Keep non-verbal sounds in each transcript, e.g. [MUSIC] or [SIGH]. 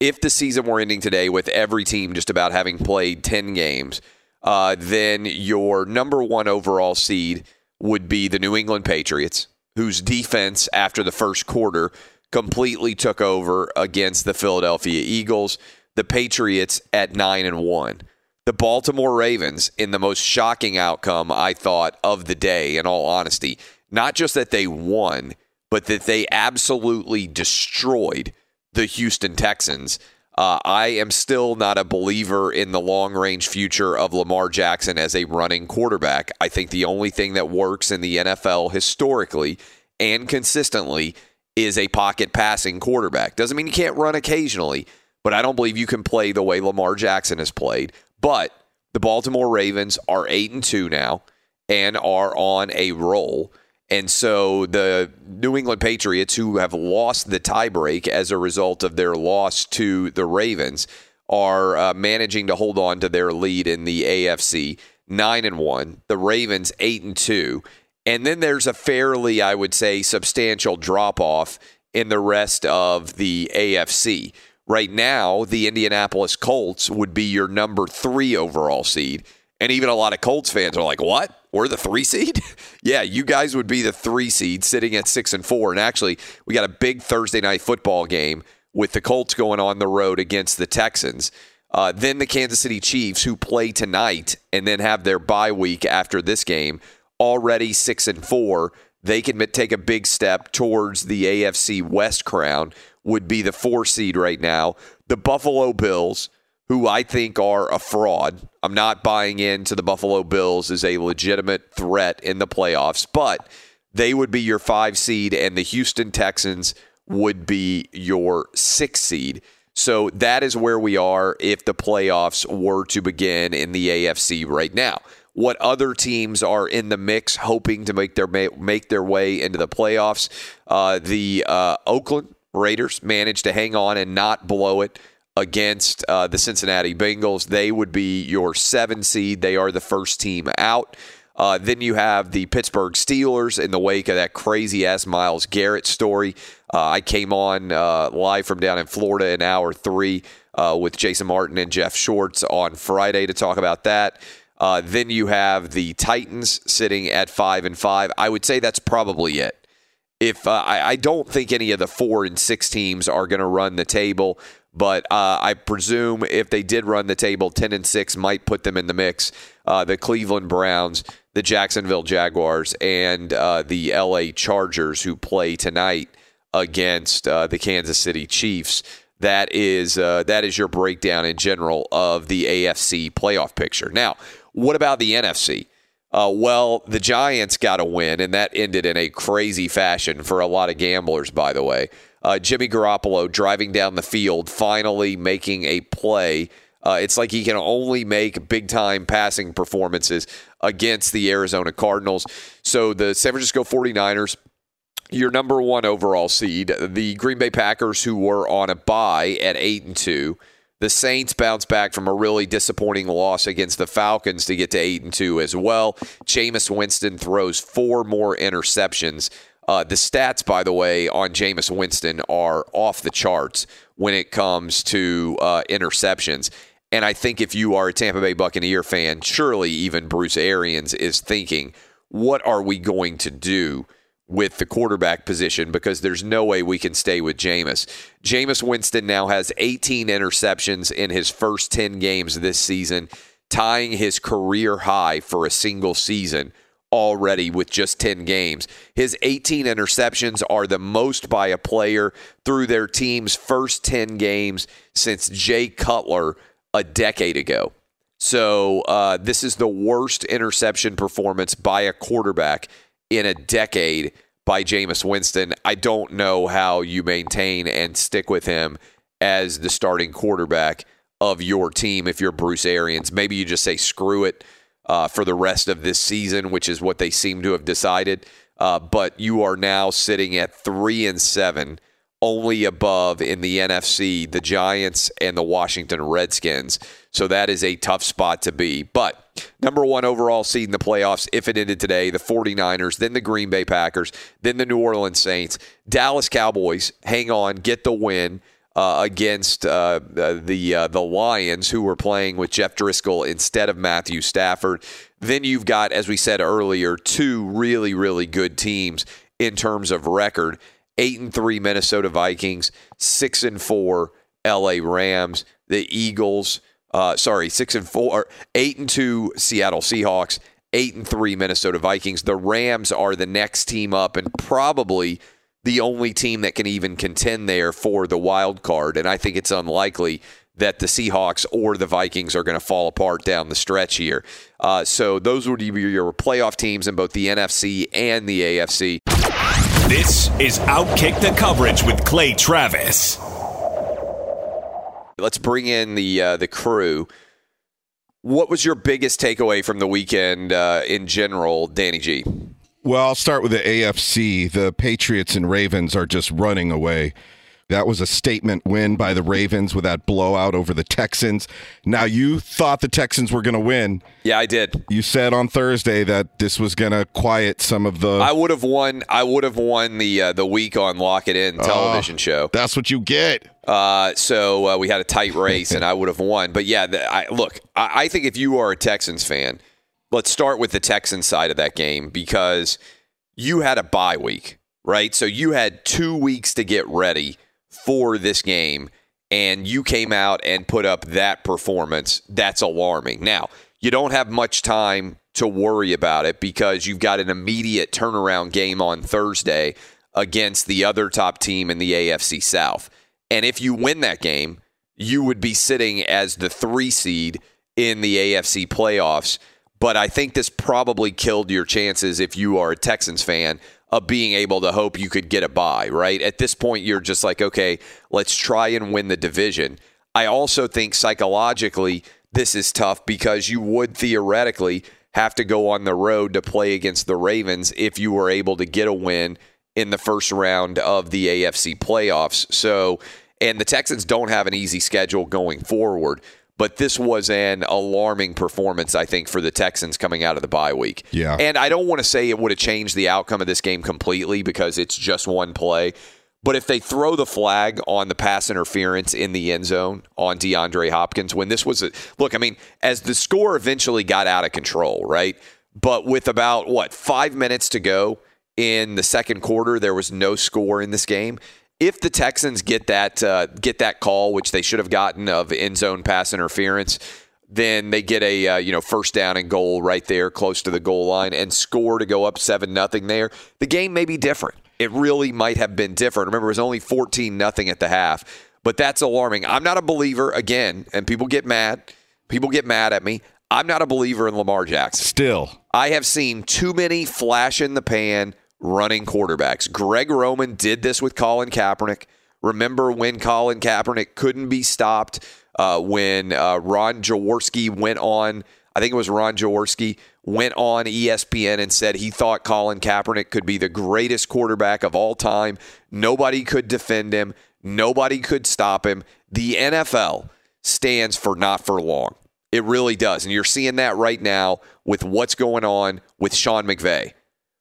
If the season were ending today with every team just about having played 10 games, uh, then your number one overall seed would be the New England Patriots, whose defense after the first quarter completely took over against the Philadelphia Eagles. The Patriots at 9 and 1. The Baltimore Ravens in the most shocking outcome I thought of the day in all honesty, not just that they won, but that they absolutely destroyed the Houston Texans. Uh, I am still not a believer in the long range future of Lamar Jackson as a running quarterback. I think the only thing that works in the NFL historically and consistently is a pocket passing quarterback. Doesn't mean you can't run occasionally, but I don't believe you can play the way Lamar Jackson has played. But the Baltimore Ravens are 8 and 2 now and are on a roll. And so the New England Patriots, who have lost the tiebreak as a result of their loss to the Ravens, are uh, managing to hold on to their lead in the AFC, nine and one. The Ravens eight and two, and then there's a fairly, I would say, substantial drop off in the rest of the AFC. Right now, the Indianapolis Colts would be your number three overall seed. And even a lot of Colts fans are like, what? We're the three seed? [LAUGHS] yeah, you guys would be the three seed sitting at six and four. And actually, we got a big Thursday night football game with the Colts going on the road against the Texans. Uh, then the Kansas City Chiefs, who play tonight and then have their bye week after this game, already six and four. They can take a big step towards the AFC West crown, would be the four seed right now. The Buffalo Bills, who I think are a fraud. I'm not buying into the Buffalo Bills as a legitimate threat in the playoffs, but they would be your five seed, and the Houston Texans would be your six seed. So that is where we are if the playoffs were to begin in the AFC right now. What other teams are in the mix, hoping to make their make their way into the playoffs? Uh, the uh, Oakland Raiders managed to hang on and not blow it against uh, the Cincinnati Bengals. They would be your seven seed. They are the first team out. Uh, then you have the Pittsburgh Steelers in the wake of that crazy ass Myles Garrett story. Uh, I came on uh, live from down in Florida in hour three uh, with Jason Martin and Jeff Schwartz on Friday to talk about that. Uh, then you have the Titans sitting at five and five. I would say that's probably it. If I, I don't think any of the four and six teams are going to run the table, But uh, I presume if they did run the table, 10 and 6 might put them in the mix. Uh, the Cleveland Browns, the Jacksonville Jaguars, and uh, the LA Chargers, who play tonight against uh, the Kansas City Chiefs. That is uh, that is your breakdown in general of the AFC playoff picture. Now, what about the NFC? Uh, well, the Giants got a win, and that ended in a crazy fashion for a lot of gamblers, by the way. Uh, Jimmy Garoppolo driving down the field, finally making a play. Uh, it's like he can only make big time passing performances against the Arizona Cardinals. So the San Francisco 49ers, your number one overall seed, the Green Bay Packers, who were on a bye at 8 and 2. The Saints bounce back from a really disappointing loss against the Falcons to get to 8 and 2 as well. Jameis Winston throws four more interceptions. Uh, the stats, by the way, on Jameis Winston are off the charts when it comes to uh, interceptions. And I think if you are a Tampa Bay Buccaneer fan, surely even Bruce Arians is thinking, what are we going to do with the quarterback position? Because there's no way we can stay with Jameis. Jameis Winston now has 18 interceptions in his first 10 games this season, tying his career high for a single season already with just 10 games. His 18 interceptions are the most by a player through their team's first 10 games since Jay Cutler a decade ago. So uh, this is the worst interception performance by a quarterback in a decade by Jameis Winston. I don't know how you maintain and stick with him as the starting quarterback of your team if you're Bruce Arians. Maybe you just say screw it uh, for the rest of this season, which is what they seem to have decided. Uh, but you are now sitting at three and seven only above in the NFC the Giants and the Washington Redskins. So that is a tough spot to be. But number one overall seed in the playoffs, if it ended today, the 49ers, then the Green Bay Packers, then the New Orleans Saints. Dallas Cowboys, hang on, get the win. Uh, against uh, the uh, the Lions, who were playing with Jeff Driskel instead of Matthew Stafford. Then you've got, as we said earlier, two really really good teams in terms of record eight and three Minnesota Vikings, six and four LA Rams, the Eagles. Uh, sorry, six and four, eight and two Seattle Seahawks, eight and three Minnesota Vikings. The Rams are the next team up, and probably the only team that can even contend there for the wild card. And I think it's unlikely that the Seahawks or the Vikings are going to fall apart down the stretch here. Uh, so those would be your playoff teams in both the NFC and the AFC. This is Outkick the Coverage with Clay Travis. Let's bring in the uh, the crew. What was your biggest takeaway from the weekend uh, in general, Danny G? Well, I'll start with the AFC. The Patriots and Ravens are just running away. That was a statement win by the Ravens with that blowout over the Texans. Now, you thought the Texans were going to win. Yeah, I did. You said on Thursday that this was going to quiet some of the. I would have won. I would have won the uh, the week on Lock It In television Oh, show. That's what you get. Uh, so uh, we had a tight race, and I would have won. But yeah, the, I, look, I, I think if you are a Texans fan, let's start with the Texans side of that game because you had a bye week, right? So you had two weeks to get ready for this game, and you came out and put up that performance. That's alarming. Now, you don't have much time to worry about it because you've got an immediate turnaround game on Thursday against the other top team in the AFC South. And if you win that game, you would be sitting as the three seed in the AFC playoffs. But I think this probably killed your chances if you are a Texans fan of being able to hope you could get a bye, right? At this point, you're just like, okay, let's try and win the division. I also think psychologically, this is tough because you would theoretically have to go on the road to play against the Ravens if you were able to get a win in the first round of the AFC playoffs. So, and the Texans don't have an easy schedule going forward, but this was an alarming performance, I think, for the Texans coming out of the bye week. Yeah. And I don't want to say it would have changed the outcome of this game completely because it's just one play. But if they throw the flag on the pass interference in the end zone on DeAndre Hopkins, when this was a look, I mean, as the score eventually got out of control, right? But with about what five minutes to go in the second quarter, there was no score in this game. If the Texans get that uh, get that call, which they should have gotten of end zone pass interference, then they get a uh, you know first down and goal right there close to the goal line and score to go up seven nothing there. The game may be different. It really might have been different. Remember, it was only fourteen nothing at the half, but that's alarming. I'm not a believer again, and people get mad. People get mad at me. I'm not a believer in Lamar Jackson. Still, I have seen too many flash in the pan running quarterbacks. Greg Roman did this with Colin Kaepernick. Remember when Colin Kaepernick couldn't be stopped uh, when uh, Ron Jaworski went on, I think it was Ron Jaworski, went on ESPN and said he thought Colin Kaepernick could be the greatest quarterback of all time. Nobody could defend him, nobody could stop him. The NFL stands for not for long. It really does. And you're seeing that right now with what's going on with Sean McVay.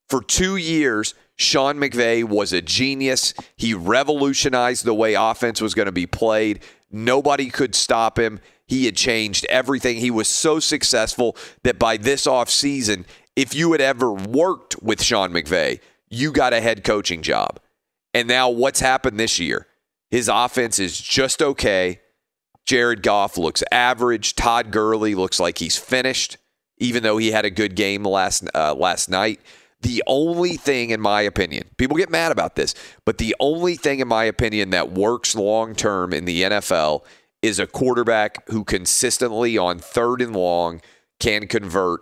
For two years, Sean McVay was a genius. He revolutionized the way offense was going to be played. Nobody could stop him. He had changed everything. He was so successful that by this offseason, if you had ever worked with Sean McVay, you got a head coaching job. And now what's happened this year? His offense is just okay. Jared Goff looks average. Todd Gurley looks like he's finished, even though he had a good game last uh, last night. The only thing, in my opinion, people get mad about this, but the only thing, in my opinion, that works long term in the NFL is a quarterback who consistently on third and long can convert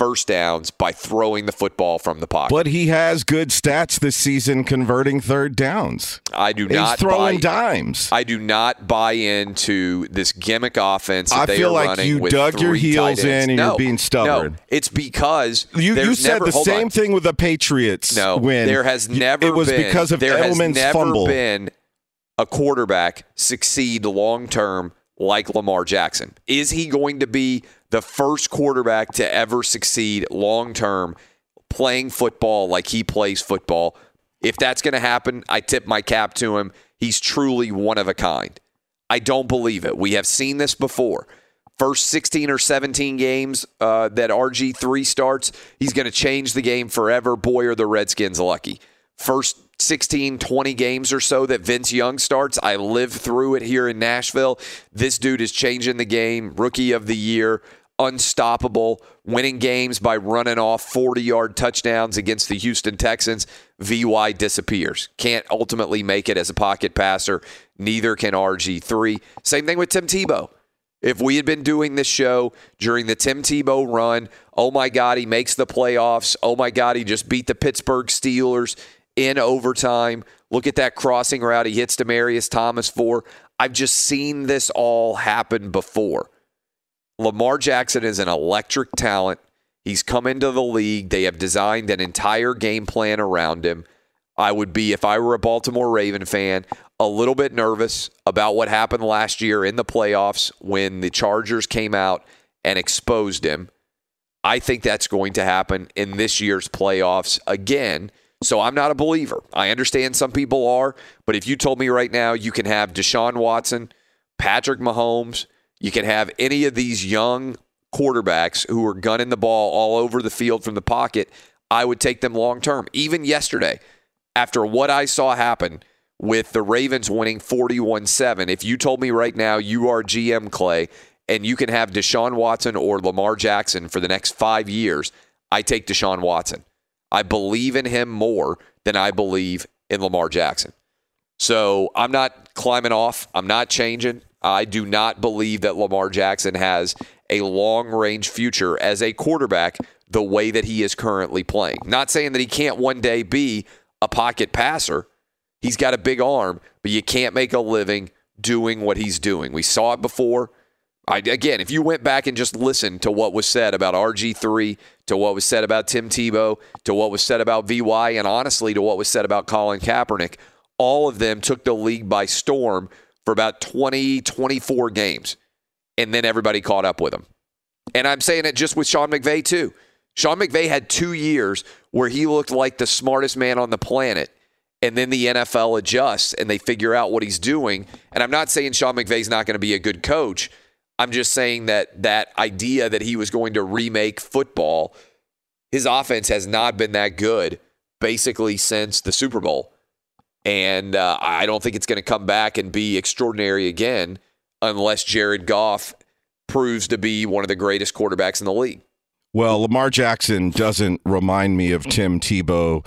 first downs by throwing the football from the pocket. but he has good stats this season converting third downs. I do He's not throwing buy, dimes. I do not buy into this gimmick offense that I they feel are like running you dug your heels in and no, you're being stubborn. No, it's because You, you said never, the same on. thing with the Patriots. No, when there has never. It was been, because of there has Edelman's never fumble. been a quarterback succeed long term like Lamar Jackson. Is he going to be the first quarterback to ever succeed long term playing football like he plays football? If that's going to happen, I tip my cap to him. He's truly one of a kind. I don't believe it. We have seen this before. First 16 or 17 games uh, that RG3 starts, he's going to change the game forever. Boy, are the Redskins lucky. First 16, 20 games or so that Vince Young starts, I lived through it here in Nashville. This dude is changing the game. Rookie of the year, unstoppable, winning games by running off 40 yard touchdowns against the Houston Texans. VY disappears. Can't ultimately make it as a pocket passer. Neither can RG3. Same thing with Tim Tebow. If we had been doing this show during the Tim Tebow run, oh my God, he makes the playoffs. Oh my God, he just beat the Pittsburgh Steelers in overtime. Look at that crossing route he hits Demaryius Thomas for. I've just seen this all happen before. Lamar Jackson is an electric talent. He's come into the league. They have designed an entire game plan around him. I would be, if I were a Baltimore Raven fan, a little bit nervous about what happened last year in the playoffs when the Chargers came out and exposed him. I think that's going to happen in this year's playoffs again. So I'm not a believer. I understand some people are, but if you told me right now you can have Deshaun Watson, Patrick Mahomes, you can have any of these young quarterbacks who are gunning the ball all over the field from the pocket, I would take them long term. Even yesterday, after what I saw happen with the Ravens winning 41 7, if you told me right now you are GM Clay and you can have Deshaun Watson or Lamar Jackson for the next five years, I take Deshaun Watson. I believe in him more than I believe in Lamar Jackson. So I'm not climbing off. I'm not changing. I do not believe that Lamar Jackson has a long range future as a quarterback the way that he is currently playing. Not saying that he can't one day be a pocket passer. He's got a big arm, but you can't make a living doing what he's doing. We saw it before. I, again, if you went back and just listened to what was said about RG3, to what was said about Tim Tebow, to what was said about VY, and honestly to what was said about Colin Kaepernick, all of them took the league by storm for about 20, 24 games. And then everybody caught up with them. And I'm saying it just with Sean McVay, too. Sean McVay had two years where he looked like the smartest man on the planet. And then the NFL adjusts and they figure out what he's doing. And I'm not saying Sean McVay's not going to be a good coach. I'm just saying that that idea that he was going to remake football, his offense has not been that good basically since the Super Bowl. And uh, I don't think it's going to come back and be extraordinary again unless Jared Goff proves to be one of the greatest quarterbacks in the league. Well, Lamar Jackson doesn't remind me of Tim Tebow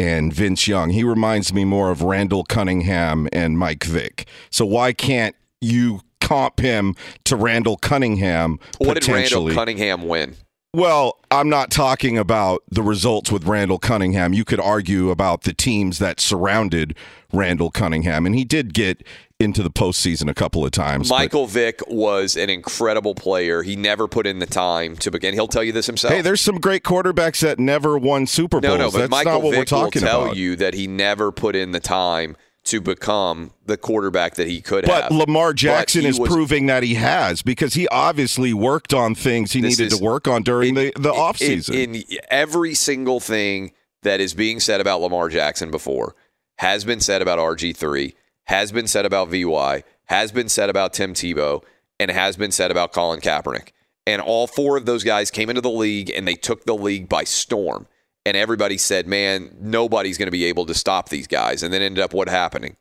and Vince Young. He reminds me more of Randall Cunningham and Mike Vick. So why can't you comp him to Randall Cunningham What did? Randall Cunningham win? Well, I'm not talking about the results with Randall Cunningham. You could argue about the teams that surrounded Randall Cunningham, and he did get into the postseason a couple of times. but- Michael Vick was an incredible player. He never put in the time to begin. He'll tell you this himself. hey, there's some great quarterbacks that never won Super Bowls. no, no, but That's Michael not what Vick we're talking will tell about. you that he never put in the time to become the quarterback that he could But have. But Lamar Jackson he is was- proving that he has because he obviously worked on things he needed is- to work on during the, the in- offseason. In, every single thing that is being said about Lamar Jackson before has been said about RG3, has been said about VY, has been said about Tim Tebow, and has been said about Colin Kaepernick. And all four of those guys came into the league and they took the league by storm. And everybody said, man, nobody's going to be able to stop these guys. And then ended up what happening?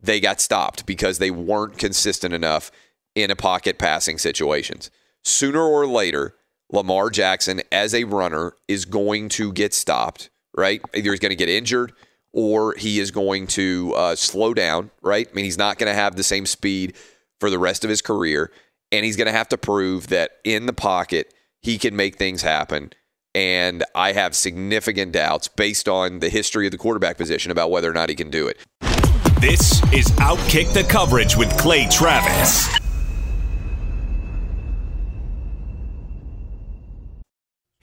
They got stopped because they weren't consistent enough in a pocket passing situations. Sooner or later, Lamar Jackson as a runner is going to get stopped, right? Either he's going to get injured or he is going to uh, slow down, right? I mean, he's not going to have the same speed for the rest of his career. And he's going to have to prove that in the pocket, he can make things happen. And I have significant doubts based on the history of the quarterback position about whether or not he can do it. This is Outkick the Coverage with Clay Travis.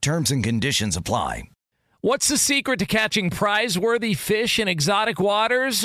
Terms and conditions apply. What's the secret to catching prize worthy fish in exotic waters?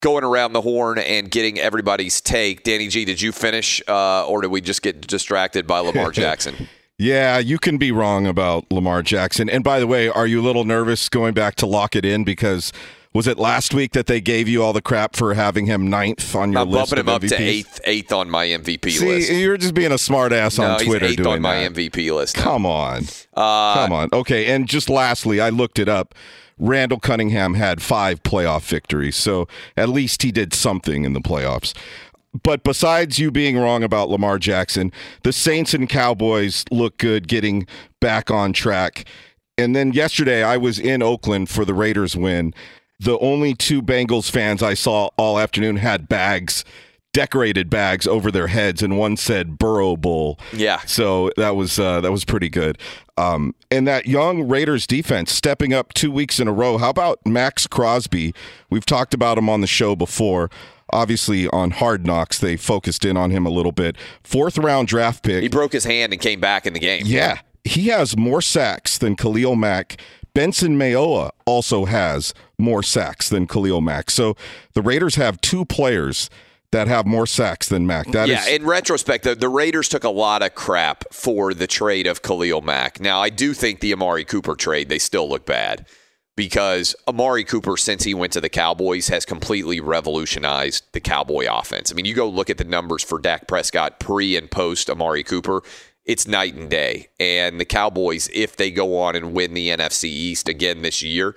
going around the horn and getting everybody's take. Danny G, did you finish, uh, or did we just get distracted by Lamar [LAUGHS] Jackson? yeah, you can be wrong about Lamar Jackson. And by the way, are you a little nervous going back to lock it in because? Was it last week that they gave you all the crap for having him ninth on your I'm list? bumping him of up to eighth, eighth on my MVP See, list. you're just being a smart ass no, on Twitter eighth doing on my that. MVP list. now. Come on. Uh, Come on. Okay, and just lastly, I looked it up. Randall Cunningham had five playoff victories, so at least he did something in the playoffs. But besides you being wrong about Lamar Jackson, the Saints and Cowboys look good getting back on track. And then yesterday, I was in Oakland for the Raiders win. The only two Bengals fans I saw all afternoon had bags, decorated bags over their heads, and one said Burrow Bull. Yeah. So that was uh, that was pretty good. Um, and that young Raiders defense stepping up two weeks in a row. How about Maxx Crosby? We've talked about him on the show before. Obviously, on Hard Knocks, they focused in on him a little bit. Fourth round draft pick. He broke his hand and came back in the game. Yeah, he has more sacks than Khalil Mack. Benson Mayowa also has more sacks than Khalil Mack. So the Raiders have two players that have more sacks than Mack. That yeah, is- in retrospect, the, the Raiders took a lot of crap for the trade of Khalil Mack. Now, I do think the Amari Cooper trade, they still look bad because Amari Cooper, since he went to the Cowboys, has completely revolutionized the Cowboy offense. I mean, you go look at the numbers for Dak Prescott pre and post Amari Cooper, it's night and day. And the Cowboys, if they go on and win the NFC East again this year,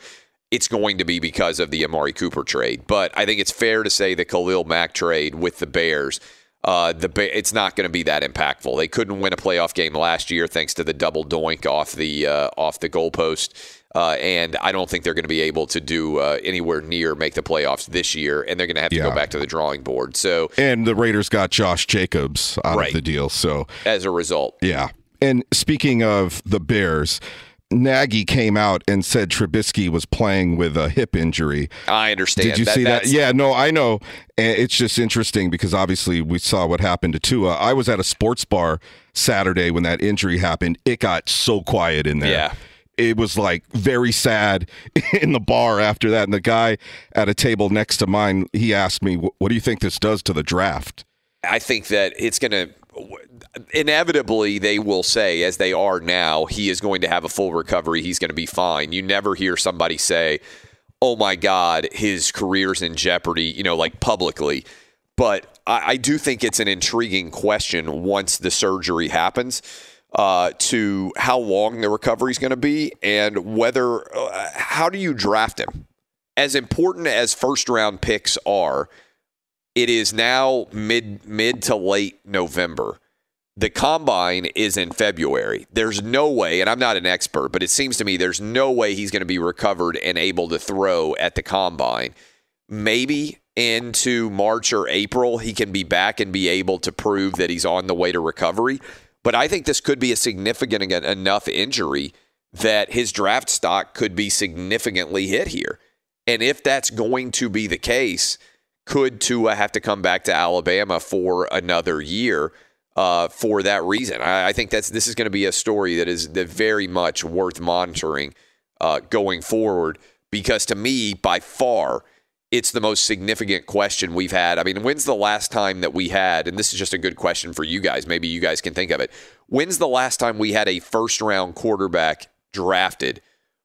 it's going to be because of the Amari Cooper trade. But I think it's fair to say the Khalil Mack trade with the Bears, uh, the ba- it's not going to be that impactful. They couldn't win a playoff game last year thanks to the double doink off the uh, off the goalpost. Uh, and I don't think they're going to be able to do uh, anywhere near make the playoffs this year, and they're going to have to Yeah. go back to the drawing board. So and the Raiders got Josh Jacobs out Right. of the deal. So as a result, Yeah. And speaking of the Bears, Nagy came out and said Trubisky was playing with a hip injury. I understand. Did you That- see that? Yeah, no, I know. It's just interesting because obviously we saw what happened to Tua. I was at a sports bar Saturday when that injury happened. It got so quiet in there. Yeah. It was like very sad [LAUGHS] in the bar after that. And the guy at a table next to mine, he asked me, "What do you think this does to the draft?" I think that it's going to inevitably they will say as they are now he is going to have a full recovery. He's going to be fine. You never hear somebody say oh my god his career's in jeopardy you know like publicly. But I, I do think it's an intriguing question once the surgery happens uh, to how long the recovery is going to be and whether uh, how do you draft him? As important as first round picks are it is now mid mid to late November. The combine is in February. There's no way, and I'm not an expert, but it seems to me there's no way he's going to be recovered and able to throw at the combine. Maybe into March or April he can be back and be able to prove that he's on the way to recovery. But I think this could be a significant enough injury that his draft stock could be significantly hit here. And if that's going to be the case, could Tua have to come back to Alabama for another year uh, for that reason? I, I think that's this is going to be a story that is that very much worth monitoring uh, going forward because to me, by far, it's the most significant question we've had. I mean, when's the last time that we had, and this is just a good question for you guys, maybe you guys can think of it. When's the last time we had a first round quarterback drafted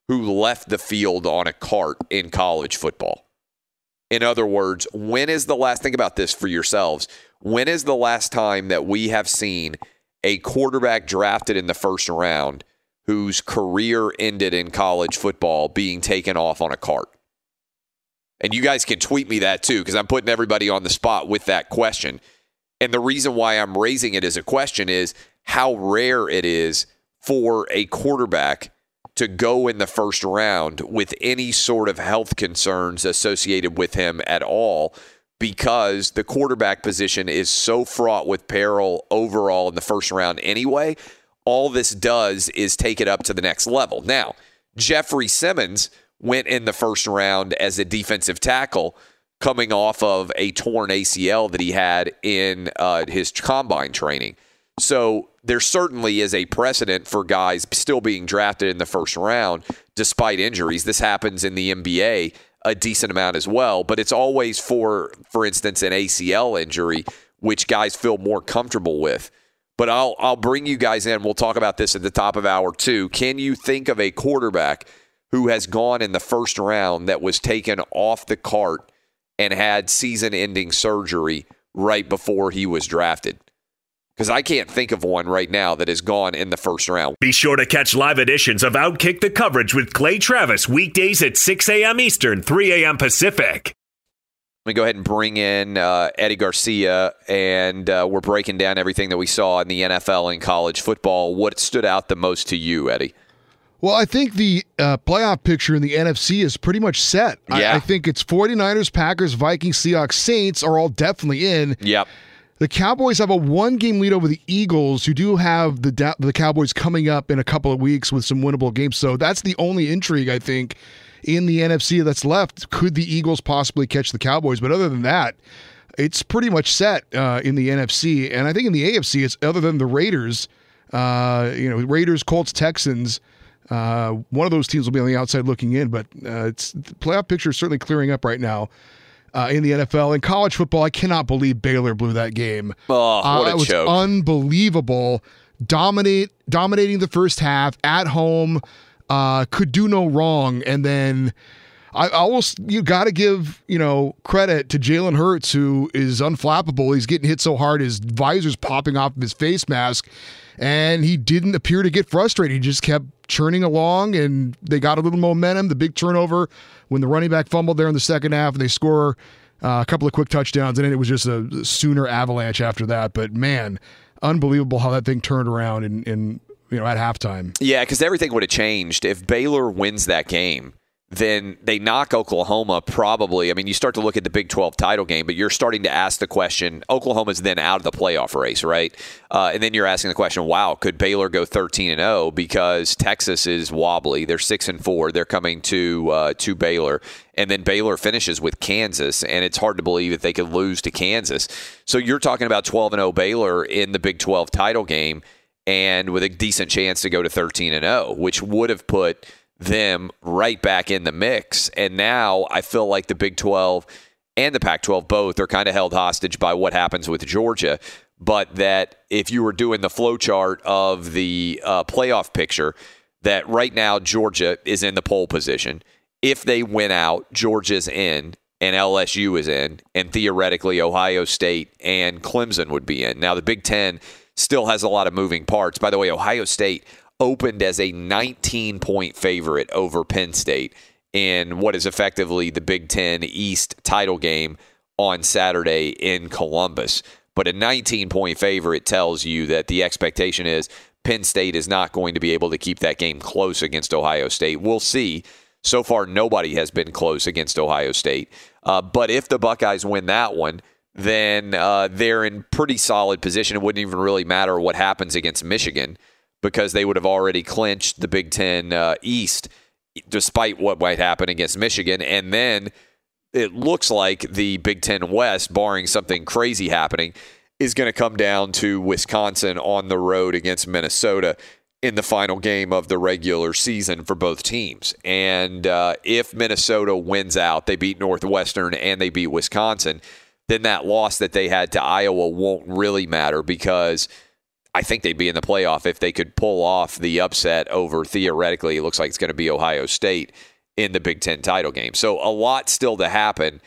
who left the field on a cart in college football? In other words, when is the last, think about this for yourselves. When is the last time that we have seen a quarterback drafted in the first round whose career ended in college football being taken off on a cart? And you guys can tweet me that too, because I'm putting everybody on the spot with that question. And the reason why I'm raising it as a question is how rare it is for a quarterback to go in the first round with any sort of health concerns associated with him at all because the quarterback position is so fraught with peril overall in the first round anyway. All this does is take it up to the next level. Now, Jeffrey Simmons went in the first round as a defensive tackle coming off of a torn ACL that he had in uh, his combine training. So there certainly is a precedent for guys still being drafted in the first round despite injuries. This happens in the NBA a decent amount as well, but it's always for, for instance, an ACL injury, which guys feel more comfortable with. But I'll I'll bring you guys in. We'll talk about this at the top of hour two. Can you think of a quarterback who has gone in the first round that was taken off the cart and had season-ending surgery right before he was drafted? Because I can't think of one right now that has gone in the first round. Be sure to catch live editions of Outkick the Coverage with Clay Travis weekdays at 6 a.m. Eastern, 3 a.m. Pacific. Let me go ahead and bring in uh, Eddie Garcia, and uh, we're breaking down everything that we saw in the NFL and college football. What stood out the most to you, Eddie? Well, I think the uh, playoff picture in the NFC is pretty much set. Yeah. I, I think it's 49ers, Packers, Vikings, Seahawks, Saints are all definitely in. Yep. The Cowboys have a one game lead over the Eagles, who do have the the Cowboys coming up in a couple of weeks with some winnable games. So that's the only intrigue, I think, in the NFC that's left. Could the Eagles possibly catch the Cowboys? But other than that, it's pretty much set uh, in the NFC. And I think in the AFC, it's other than the Raiders, uh, you know, Raiders, Colts, Texans. Uh, one of those teams will be on the outside looking in, but uh, it's the playoff picture is certainly clearing up right now uh, in the NFL. In college football, I cannot believe Baylor blew that game. Oh, what uh, a it was choke. unbelievable. Dominate, dominating the first half at home, uh, could do no wrong, and then. I almost you got to give you know credit to Jalen Hurts who is unflappable. He's getting hit so hard his visor's popping off of his face mask, and he didn't appear to get frustrated. He just kept churning along, and they got a little momentum. The big turnover when the running back fumbled there in the second half, and they score uh, a couple of quick touchdowns, and it was just a sooner avalanche after that. But man, unbelievable how that thing turned around in, in you know at halftime. Yeah, because everything would have changed if Baylor wins that game. Then they knock Oklahoma probably. I mean, you start to look at the Big 12 title game, but you're starting to ask the question Oklahoma's then out of the playoff race, right? Uh, and then you're asking the question wow, could Baylor go 13 and 0 because Texas is wobbly? They're 6 and 4. They're coming to, uh, to Baylor. And then Baylor finishes with Kansas, and it's hard to believe that they could lose to Kansas. So you're talking about 12 and 0 Baylor in the Big 12 title game and with a decent chance to go to 13 and 0, which would have put them right back in the mix. And now I feel like the Big 12 and the Pac 12 both are kind of held hostage by what happens with Georgia. But that if you were doing the flow chart of the uh, playoff picture, that right now Georgia is in the pole position. If they win out, Georgia's in and LSU is in, and theoretically Ohio State and Clemson would be in. Now the Big Ten still has a lot of moving parts. By the way, Ohio State opened as a 19 point favorite over Penn State in what is effectively the Big Ten East title game on Saturday in Columbus. But a 19 point favorite tells you that the expectation is Penn State is not going to be able to keep that game close against Ohio State. We'll see. So far, nobody has been close against Ohio State. Uh, but if the Buckeyes win that one, then uh, they're in pretty solid position. It wouldn't even really matter what happens against Michigan because they would have already clinched the Big Ten uh, East, despite what might happen against Michigan. And then it looks like the Big Ten West, barring something crazy happening, is going to come down to Wisconsin on the road against Minnesota in the final game of the regular season for both teams. And uh, if Minnesota wins out, they beat Northwestern and they beat Wisconsin, then that loss that they had to Iowa won't really matter because I think they'd be in the playoff if they could pull off the upset over theoretically, it looks like it's going to be Ohio State in the Big Ten title game. So a lot still to happen.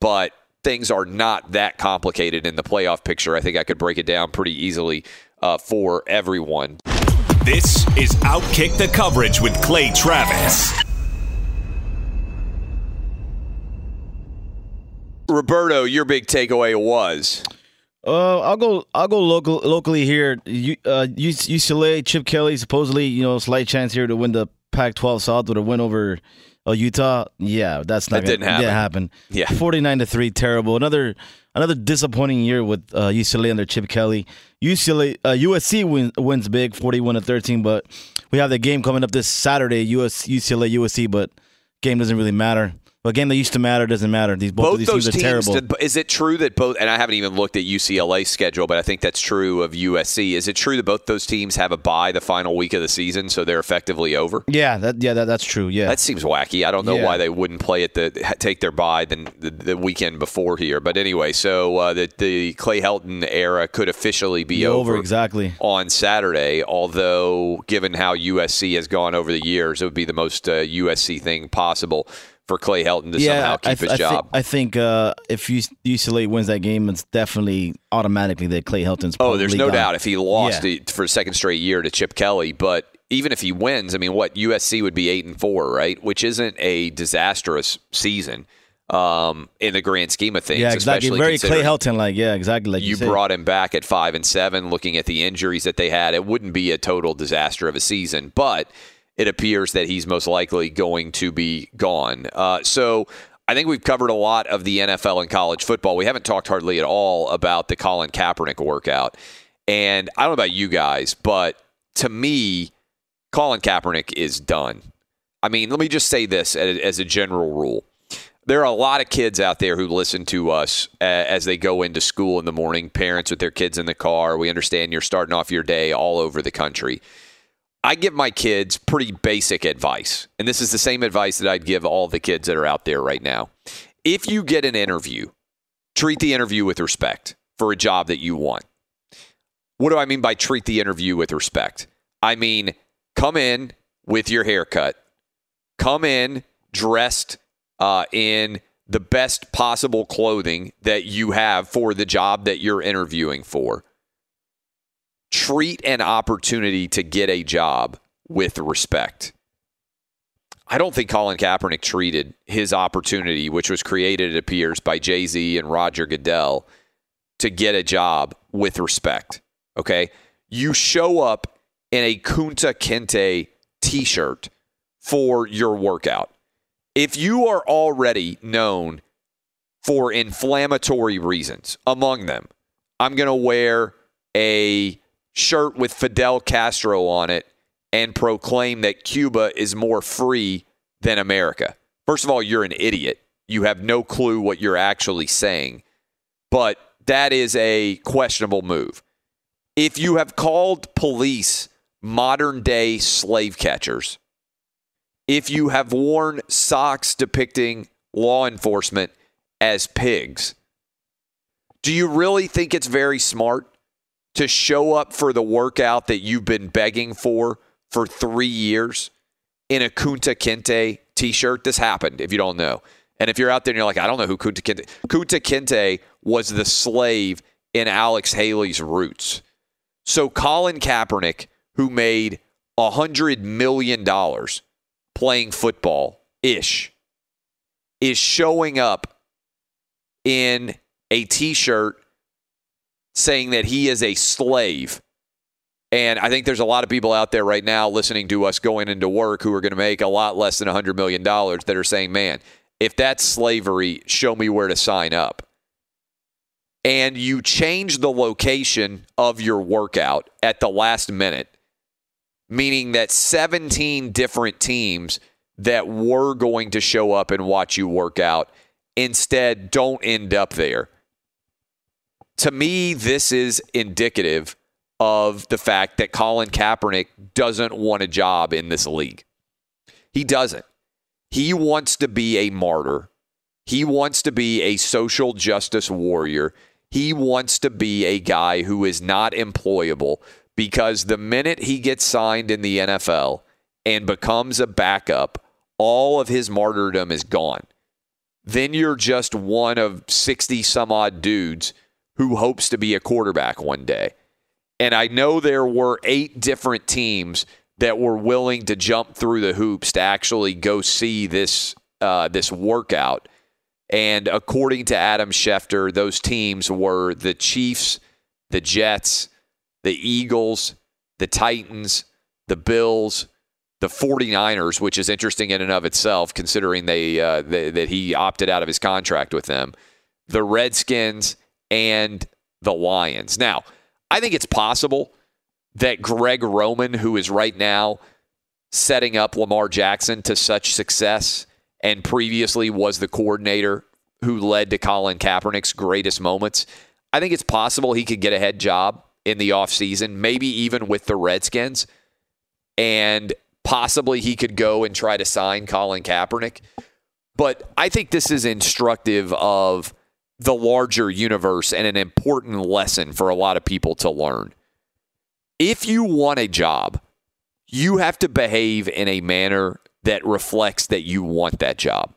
but things are not that complicated in the playoff picture. I think I could break it down pretty easily uh, for everyone. This is Outkick the Coverage with Clay Travis. Roberto, your big takeaway was Uh, I'll go. I'll go local, locally here. U, uh, UCLA, Chip Kelly, supposedly, you know, slight chance here to win the Pac-12 South with a win over uh, Utah. Yeah, that's not That didn't happen. happen. Yeah. forty-nine to three, terrible. Another another disappointing year with uh, UCLA under Chip Kelly. UCLA, uh, USC win, wins big, forty-one to thirteen. But we have the game coming up this Saturday. US UCLA USC, but game doesn't really matter. A game that used to matter doesn't matter. These both, both of these those teams are teams. terrible. Did, is it true that both? And I haven't even looked at UCLA's schedule, but I think that's true of USC. Is it true that both those teams have a bye the final week of the season, so they're effectively over? yeah, that yeah, that, that's true. Yeah, That seems wacky. I don't know Yeah. why they wouldn't play it the take their bye the, the, the weekend before here. But anyway, so uh, the the Clay Helton era could officially be Be over, over exactly. on Saturday. Although, given how USC has gone over the years, it would be the most uh, USC thing possible for Clay Helton to somehow keep I, his I job. Think, I think uh, if UCLA wins that game, it's definitely automatically that Clay Helton's. Oh, there's no gone. doubt if he lost Yeah. it for a second straight year to Chip Kelly, but even if he wins, I mean, what USC would be eight and four, right? Which isn't a disastrous season um, in the grand scheme of things. yeah, exactly. Very Clay Helton like. Yeah, exactly. Like you, You brought him back at five and seven. Looking at the injuries that they had, it wouldn't be a total disaster of a season, but it appears that he's most likely going to be gone. Uh, so. I think we've covered a lot of the NFL and college football. We haven't talked hardly at all about the Colin Kaepernick workout. And I don't know about you guys, but to me, Colin Kaepernick is done. I mean, let me just say this as, a general rule. There are a lot of kids out there who listen to us as they go into school in the morning, parents with their kids in the car. We understand you're starting off your day all over the country. I give my kids pretty basic advice, and this is the same advice that I'd give all the kids that are out there right now. If you get an interview, treat the interview with respect for a job that you want. What do I mean by treat the interview with respect? I mean, come in with your haircut, come in dressed uh, in the best possible clothing that you have for the job that you're interviewing for. Treat an opportunity to get a job with respect. I don't think Colin Kaepernick treated his opportunity, which was created, it appears, by Jay Z and Roger Goodell, to get a job with respect. Okay. You show up in a Kunta Kinte t shirt for your workout. If you are already known for inflammatory reasons, among them, I'm going to wear a shirt with Fidel Castro on it and proclaim that Cuba is more free than America. First of all, you're an idiot. You have no clue what you're actually saying. But that is a questionable move. If you have called police modern day slave catchers, if you have worn socks depicting law enforcement as pigs, do you really think it's very smart to show up for the workout that you've been begging for for three years in a Kunta Kinte t shirt? This happened, if you don't know. And if you're out there and you're like, I don't know who Kunta Kinte Kunta Kinte was the slave in Alex Haley's roots. So Colin Kaepernick, who made a hundred million dollars playing football ish, is showing up in a t-shirt saying that he is a slave. And I think there's a lot of people out there right now listening to us going into work who are going to make a lot less than $100 million that are saying, man, if that's slavery, show me where to sign up. And you change the location of your workout at the last minute, meaning that 17 different teams that were going to show up and watch you work out instead don't end up there. To me, this is indicative of the fact that Colin Kaepernick doesn't want a job in this league. He doesn't. He wants to be a martyr. He wants to be a social justice warrior. He wants to be a guy who is not employable because the minute he gets signed in the NFL and becomes a backup, all of his martyrdom is gone. then you're just one of 60 some odd dudes who hopes to be a quarterback one day. And I know there were eight different teams that were willing to jump through the hoops to actually go see this uh, this workout. And according to Adam Schefter, those teams were the Chiefs, the Jets, the Eagles, the Titans, the Bills, the 49ers, which is interesting in and of itself, considering they, uh, they, that he opted out of his contract with them, the Redskins, and the Lions. Now, I think it's possible that Greg Roman, who is right now setting up Lamar Jackson to such success and previously was the coordinator who led to Colin Kaepernick's greatest moments, I think it's possible he could get a head job in the offseason, maybe even with the Redskins. And possibly he could go and try to sign Colin Kaepernick. But I think this is instructive of the larger universe and an important lesson for a lot of people to learn. If you want a job, you have to behave in a manner that reflects that you want that job.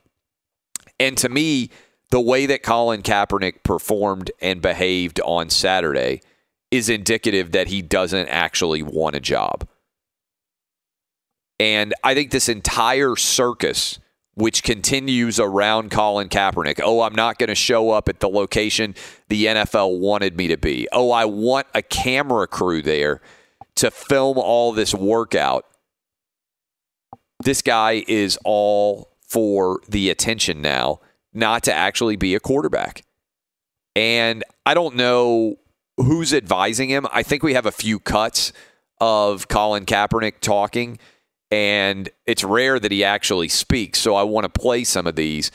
And to me, the way that Colin Kaepernick performed and behaved on Saturday is indicative that he doesn't actually want a job. And I think this entire circus, which continues around Colin Kaepernick, oh, I'm not going to show up at the location the NFL wanted me to be. Oh, I want a camera crew there to film all this workout. This guy is all for the attention now, not to actually be a quarterback. And I don't know who's advising him. I think we have a few cuts of Colin Kaepernick talking and it's rare that he actually speaks. So I want to play some of these.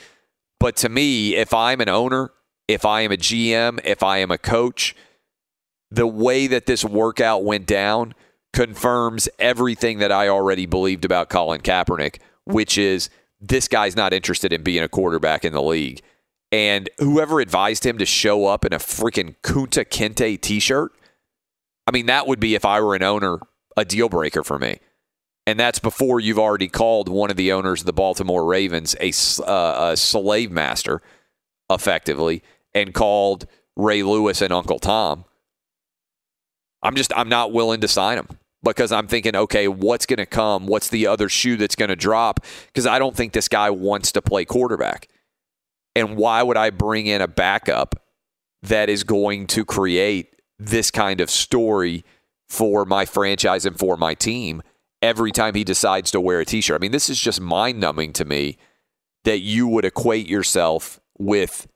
But to me, if I'm an owner, if I am a GM, if I am a coach, the way that this workout went down confirms everything that I already believed about Colin Kaepernick, which is this guy's not interested in being a quarterback in the league. And whoever advised him to show up in a freaking Kunta Kinte t shirt, I mean, that would be, if I were an owner, a deal breaker for me and that's before you've already called one of the owners of the Baltimore Ravens a, uh, a slave master, effectively, and called Ray Lewis and Uncle Tom. I'm just I'm not willing to sign him because I'm thinking, okay, what's going to come? What's the other shoe that's going to drop? Because I don't think this guy wants to play quarterback. And why would I bring in a backup that is going to create this kind of story for my franchise and for my team? Every time he decides to wear a t-shirt. I mean, this is just mind-numbing to me that you would equate yourself with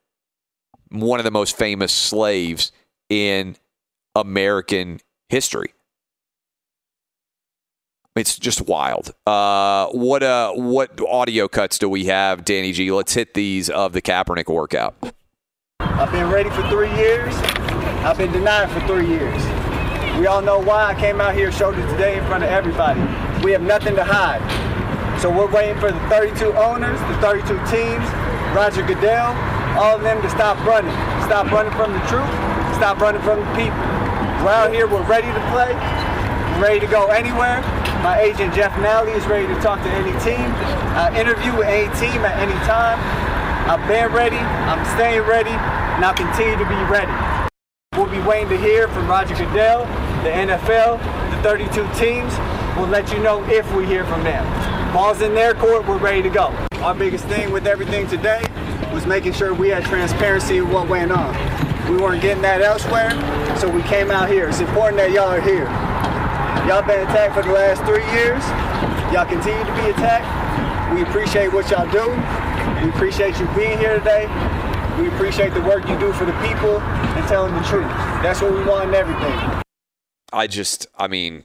one of the most famous slaves in American history. It's just wild. Uh, what uh, what audio cuts do we have, Danny G? Let's hit these of the Kaepernick workout. I've been ready for three years. I've been denied for three years. We all know why I came out here, showed it today in front of everybody. We have nothing to hide. So we're waiting for the 32 owners, the 32 teams, Roger Goodell, all of them to stop running. Stop running from the truth, stop running from the people. We're out here, we're ready to play, ready to go anywhere. My agent Jeff Nalley is ready to talk to any team, uh, interview with any team at any time. I've been ready, I'm staying ready, and I'll continue to be ready. We'll be waiting to hear from Roger Goodell, the NFL, the 32 teams. We'll let you know if we hear from them. Ball's in their court, we're ready to go. Our biggest thing with everything today was making sure we had transparency of what went on. We weren't getting that elsewhere, so we came out here. It's important that y'all are here. Y'all been attacked for the last three years. Y'all continue to be attacked. We appreciate what y'all do. We appreciate you being here today. We appreciate the work you do for the people and telling the truth. That's what we want in everything. I just, I mean,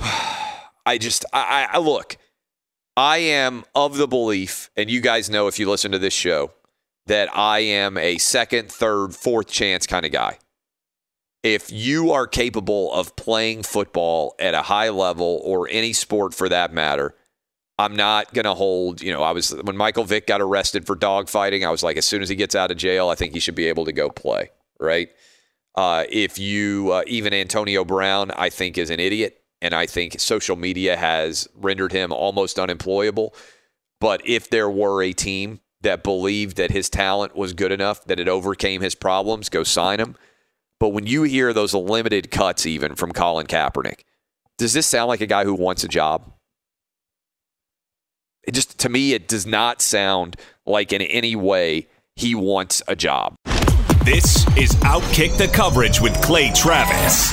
[SIGHS] I just, I, I look, I am of the belief, and you guys know if you listen to this show, that I am a second, third, fourth chance kind of guy. If you are capable of playing football at a high level or any sport for that matter, I'm not going to hold, you know, I was, when Michael Vick got arrested for dogfighting, I was like, as soon as he gets out of jail, I think he should be able to go play, right? Uh, if you, uh, even Antonio Brown, I think is an idiot. And I think social media has rendered him almost unemployable. But if there were a team that believed that his talent was good enough, that it overcame his problems, go sign him. But when you hear those limited cuts, even from Colin Kaepernick, does this sound like a guy who wants a job? It just, to me, it does not sound like in any way he wants a job. This is Outkick the Coverage with Clay Travis.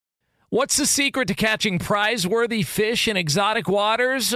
What's the secret to catching prize worthy fish in exotic waters?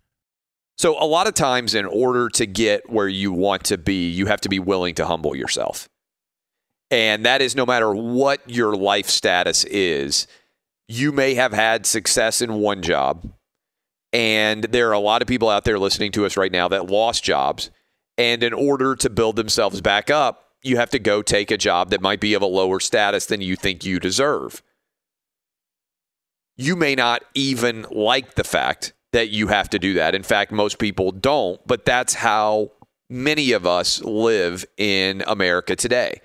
So, a lot of times, in order to get where you want to be, you have to be willing to humble yourself. And that is no matter what your life status is, you may have had success in one job. And there are a lot of people out there listening to us right now that lost jobs. And in order to build themselves back up, you have to go take a job that might be of a lower status than you think you deserve. You may not even like the fact that you have to do that. In fact, most people don't, but that's how many of us live in America today.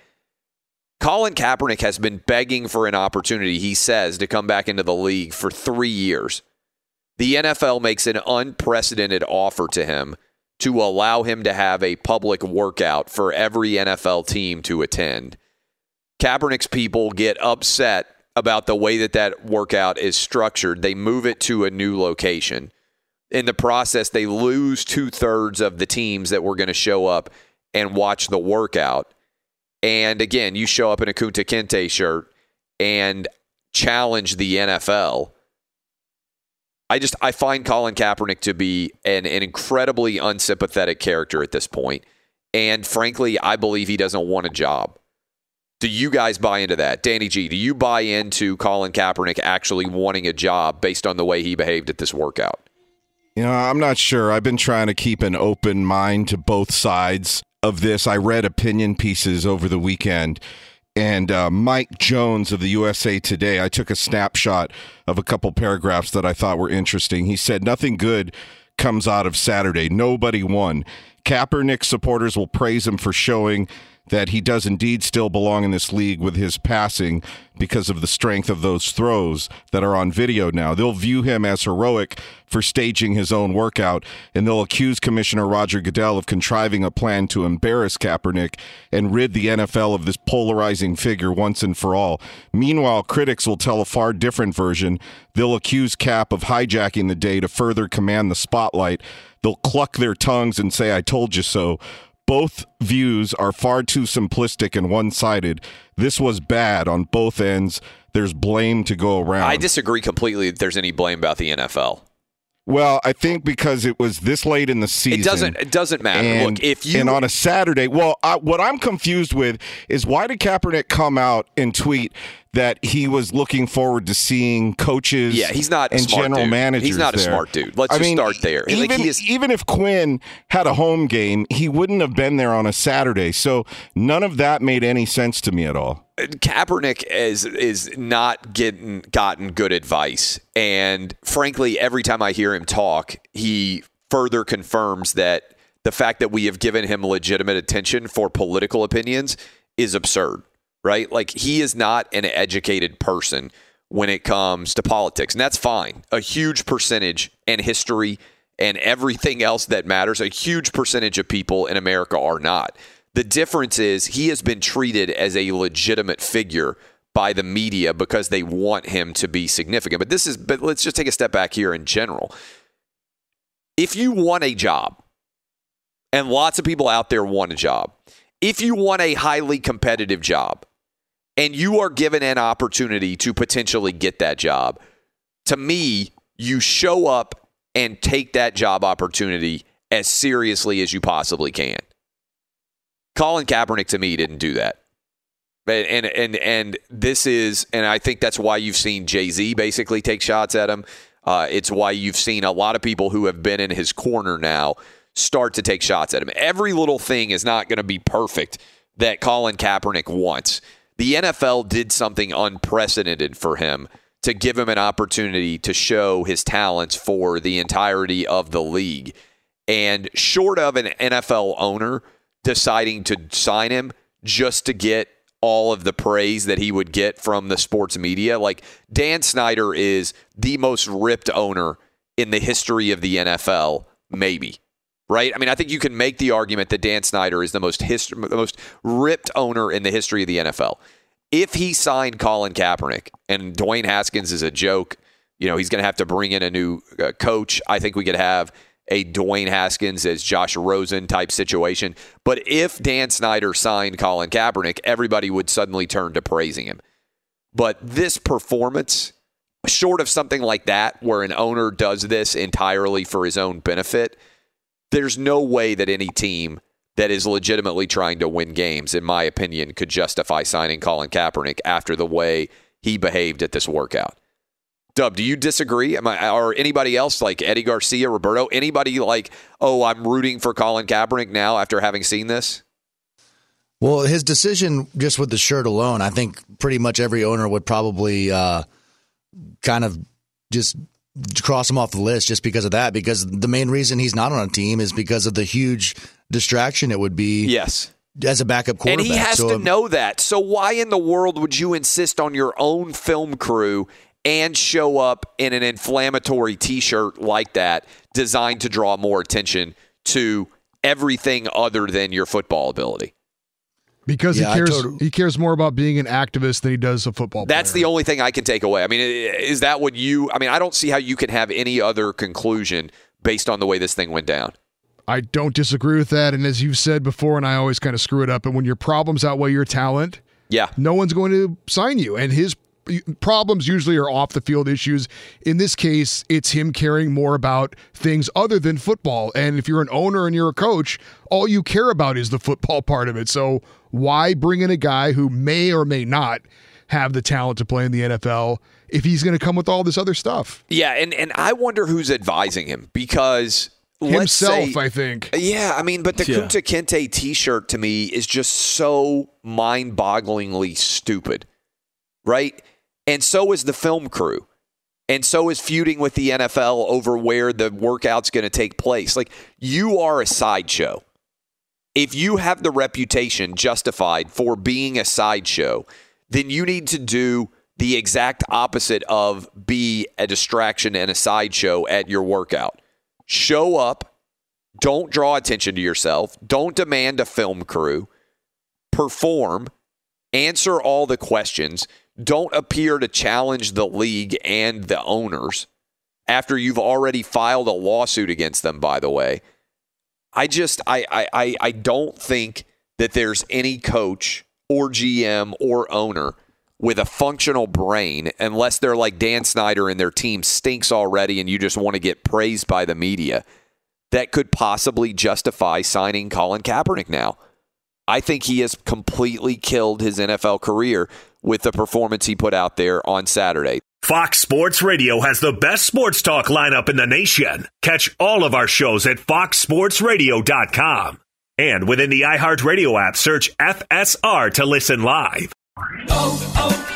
Colin Kaepernick has been begging for an opportunity, he says, to come back into the league for three years. The NFL makes an unprecedented offer to him to allow him to have a public workout for every NFL team to attend. Kaepernick's people get upset about the way that that workout is structured. They move it to a new location. In the process, they lose two thirds of the teams that were going to show up and watch the workout. And again, you show up in a Kunta Kinte shirt and challenge the NFL. I just I find Colin Kaepernick to be an, an incredibly unsympathetic character at this point. And frankly, I believe he doesn't want a job. Do you guys buy into that? Danny G, do you buy into Colin Kaepernick actually wanting a job based on the way he behaved at this workout? You know, I'm not sure. I've been trying to keep an open mind to both sides of this. I read opinion pieces over the weekend, and uh, Mike Jones of the USA Today, I took a snapshot of a couple paragraphs that I thought were interesting. He said, Nothing good comes out of Saturday. Nobody won. Kaepernick supporters will praise him for showing that he does indeed still belong in this league with his passing because of the strength of those throws that are on video now. They'll view him as heroic for staging his own workout, and they'll accuse Commissioner Roger Goodell of contriving a plan to embarrass Kaepernick and rid the NFL of this polarizing figure once and for all. Meanwhile, critics will tell a far different version. They'll accuse Kap of hijacking the day to further command the spotlight. They'll cluck their tongues and say, I told you so both views are far too simplistic and one sided. This was bad on both ends. There's blame to go around. I disagree completely that there's any blame about the NFL. Well, I think because it was this late in the season, It doesn't it doesn't matter. And, Look, if you and on a Saturday, well, I, what I'm confused with is why did Kaepernick come out and tweet that he was looking forward to seeing coaches? Yeah, he's not and general dude. managers. He's not a there? smart dude. Let's I just mean, start there. Like, Even, he is- even if Quinn had a home game, he wouldn't have been there on a Saturday. So none of that made any sense to me at all. Kaepernick is is not getting gotten good advice, and frankly, every time I hear him talk, he further confirms that the fact that we have given him legitimate attention for political opinions is absurd. Right? Like he is not an educated person when it comes to politics, and that's fine. A huge percentage and history and everything else that matters, a huge percentage of people in America are not. The difference is he has been treated as a legitimate figure by the media because they want him to be significant. But this is but let's just take a step back here in general. If you want a job, and lots of people out there want a job, if you want a highly competitive job and you are given an opportunity to potentially get that job, to me, you show up and take that job opportunity as seriously as you possibly can. Colin Kaepernick to me didn't do that. And and and, this is and I think that's why you've seen Jay-Z basically take shots at him. Uh, it's why you've seen a lot of people who have been in his corner now start to take shots at him. Every little thing is not going to be perfect that Colin Kaepernick wants. The NFL did something unprecedented for him to give him an opportunity to show his talents for the entirety of the league. And short of an NFL owner deciding to sign him just to get all of the praise that he would get from the sports media, like Dan Snyder is the most ripped owner in the history of the NFL, maybe. Right? I mean, I think you can make the argument that Dan Snyder is the most hist- the most ripped owner in the history of the NFL if he signed Colin Kaepernick and Dwayne Haskins is a joke, you know, he's going to have to bring in a new uh, coach. I think we could have a Dwayne Haskins as Josh Rosen type situation. But if Dan Snyder signed Colin Kaepernick, everybody would suddenly turn to praising him. But this performance, short of something like that, where an owner does this entirely for his own benefit, there's no way that any team that is legitimately trying to win games, in my opinion, could justify signing Colin Kaepernick after the way he behaved at this workout. Dub, do you disagree? Am I, or anybody else like Eddie Garcia, Roberto, anybody like, oh, I'm rooting for Colin Kaepernick now after having seen this? Well, his decision just with the shirt alone, I think pretty much every owner would probably uh, kind of just cross him off the list just because of that. Because the main reason he's not on a team is because of the huge distraction it would be. Yes. As a backup quarterback. And he has So, to um, know that. So why in the world would you insist on your own film crew and show up in an inflammatory T-shirt like that, designed to draw more attention to everything other than your football ability. Because Yeah, he cares totally- he cares more about being an activist than he does a football player. That's the only thing I can take away. I mean, is that what you? I mean, I don't see how you can have any other conclusion based on the way this thing went down. I don't disagree with that. And as you've said before, and I always kind of screw it up, and when your problems outweigh your talent, yeah, no one's going to sign you. And his problems usually are off the field issues. In this case, it's him caring more about things other than football. And if you're an owner and you're a coach, all you care about is the football [LAUGHS] part of it. So why bring in a guy who may or may not have the talent to play in the NFL if he's going to come with all this other stuff? Yeah, and and I wonder who's advising him because Himself, say- I think. Yeah, I mean, but the Yeah. Kunta Kinte T-shirt to me is just so mind-bogglingly stupid, right? And so is the film crew, and so is feuding with the NFL over where the workout's going to take place. Like you are a sideshow. If you have the reputation justified for being a sideshow, then you need to do the exact opposite of be a distraction and a sideshow at your workout. Show up, don't draw attention to yourself, don't demand a film crew, perform, answer all the questions, don't appear to challenge the league and the owners after you've already filed a lawsuit against them, by the way. I just I I I, don't think that there's any coach or GM or owner with a functional brain unless they're like Dan Snyder and their team stinks already and you just want to get praised by the media that could possibly justify signing Colin Kaepernick now. I think he has completely killed his NFL career with the performance he put out there on Saturday. Fox Sports Radio has the best sports talk lineup in the nation. Catch all of our shows at foxsportsradio.com. And within the iHeartRadio app, search FSR to listen live. Oh, oh.